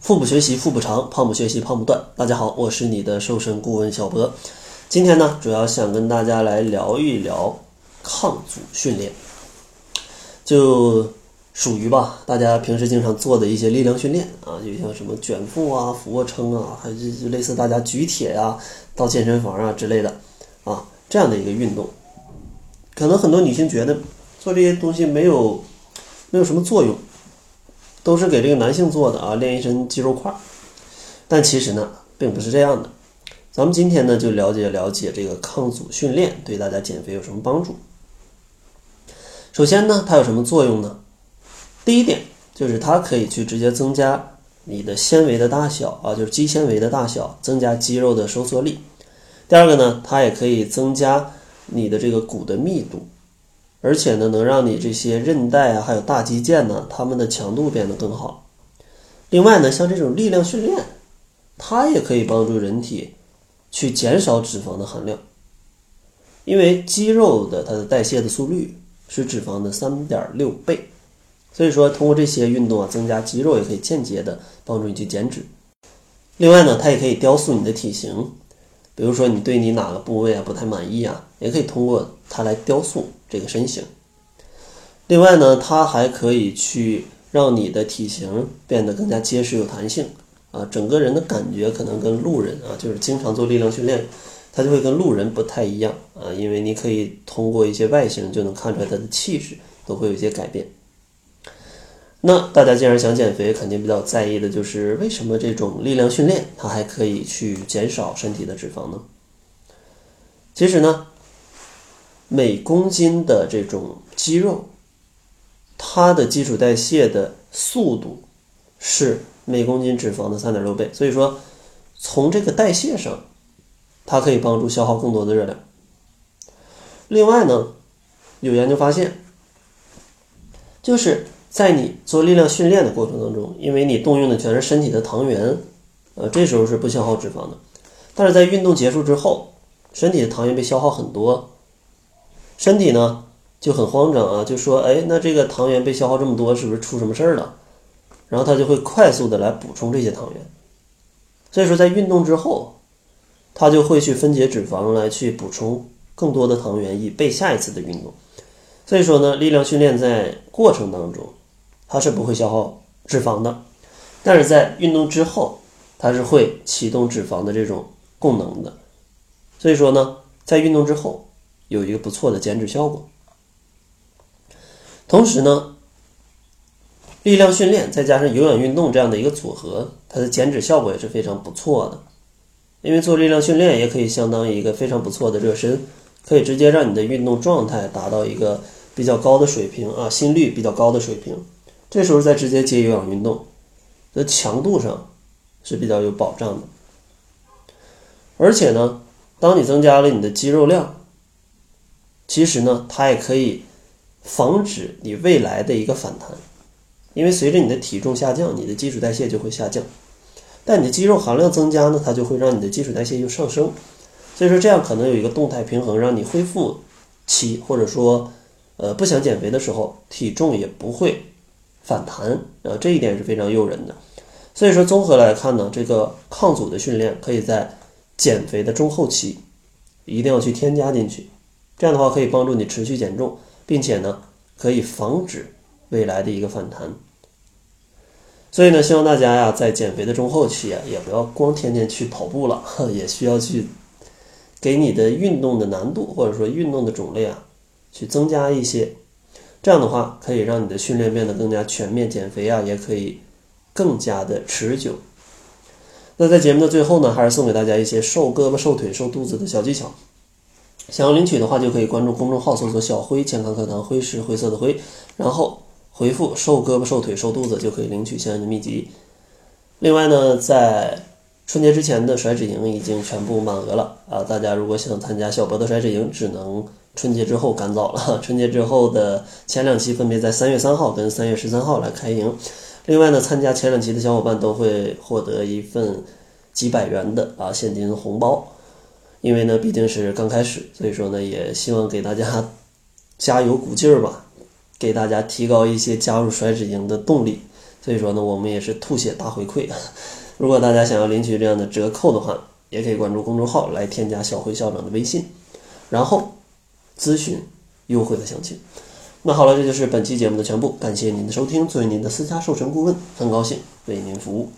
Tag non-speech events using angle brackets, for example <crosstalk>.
腹部学习腹部长，胖不学习胖不断。大家好，我是你的瘦身顾问小博。今天呢，主要想跟大家来聊一聊抗阻训练，就属于吧，大家平时经常做的一些力量训练啊，就像什么卷腹啊、俯卧撑啊，还是就类似大家举铁呀、到健身房啊之类的啊，这样的一个运动。可能很多女性觉得做这些东西没有没有什么作用。都是给这个男性做的啊，练一身肌肉块儿。但其实呢，并不是这样的。咱们今天呢，就了解了解这个抗阻训练对大家减肥有什么帮助。首先呢，它有什么作用呢？第一点就是它可以去直接增加你的纤维的大小啊，就是肌纤维的大小，增加肌肉的收缩力。第二个呢，它也可以增加你的这个骨的密度。而且呢，能让你这些韧带啊，还有大肌腱呢，它们的强度变得更好。另外呢，像这种力量训练，它也可以帮助人体去减少脂肪的含量。因为肌肉的它的代谢的速率是脂肪的三点六倍，所以说通过这些运动啊，增加肌肉也可以间接的帮助你去减脂。另外呢，它也可以雕塑你的体型。比如说你对你哪个部位啊不太满意啊，也可以通过它来雕塑这个身形。另外呢，它还可以去让你的体型变得更加结实有弹性啊，整个人的感觉可能跟路人啊，就是经常做力量训练，他就会跟路人不太一样啊，因为你可以通过一些外形就能看出来他的气质都会有一些改变。那大家既然想减肥，肯定比较在意的就是为什么这种力量训练它还可以去减少身体的脂肪呢？其实呢，每公斤的这种肌肉，它的基础代谢的速度是每公斤脂肪的三点六倍，所以说从这个代谢上，它可以帮助消耗更多的热量。另外呢，有研究发现，就是。在你做力量训练的过程当中，因为你动用的全是身体的糖原，呃，这时候是不消耗脂肪的。但是在运动结束之后，身体的糖原被消耗很多，身体呢就很慌张啊，就说：“哎，那这个糖原被消耗这么多，是不是出什么事儿了？”然后他就会快速的来补充这些糖原。所以说，在运动之后，他就会去分解脂肪来去补充更多的糖原，以备下一次的运动。所以说呢，力量训练在过程当中。它是不会消耗脂肪的，但是在运动之后，它是会启动脂肪的这种功能的。所以说呢，在运动之后有一个不错的减脂效果。同时呢，力量训练再加上有氧运动这样的一个组合，它的减脂效果也是非常不错的。因为做力量训练也可以相当于一个非常不错的热身，可以直接让你的运动状态达到一个比较高的水平啊，心率比较高的水平。这时候再直接接有氧运动，的强度上是比较有保障的。而且呢，当你增加了你的肌肉量，其实呢，它也可以防止你未来的一个反弹，因为随着你的体重下降，你的基础代谢就会下降。但你的肌肉含量增加呢，它就会让你的基础代谢又上升。所以说这样可能有一个动态平衡，让你恢复期或者说呃不想减肥的时候，体重也不会。反弹啊，这一点是非常诱人的。所以说，综合来看呢，这个抗阻的训练可以在减肥的中后期一定要去添加进去。这样的话，可以帮助你持续减重，并且呢，可以防止未来的一个反弹。所以呢，希望大家呀，在减肥的中后期啊，也不要光天天去跑步了，<laughs> 也需要去给你的运动的难度或者说运动的种类啊，去增加一些。这样的话，可以让你的训练变得更加全面，减肥啊也可以更加的持久。那在节目的最后呢，还是送给大家一些瘦胳膊、瘦腿、瘦肚子的小技巧。想要领取的话，就可以关注公众号，搜索“小辉健康课堂”，辉是灰色的灰，然后回复“瘦胳膊、瘦腿、瘦肚子”就可以领取相应的秘籍。另外呢，在春节之前的甩脂营已经全部满额了啊！大家如果想参加小博的甩脂营，只能。春节之后赶早了，<laughs> 春节之后的前两期分别在三月三号跟三月十三号来开营。另外呢，参加前两期的小伙伴都会获得一份几百元的啊现金红包。因为呢，毕竟是刚开始，所以说呢，也希望给大家 <laughs> 加油鼓劲儿吧，给大家提高一些加入甩脂营的动力。所以说呢，我们也是吐血大回馈。<laughs> 如果大家想要领取这样的折扣的话，也可以关注公众号来添加小辉校长的微信，然后咨询优惠的详情。那好了，这就是本期节目的全部，感谢您的收听。作为您的私家授权顾问，很高兴为您服务。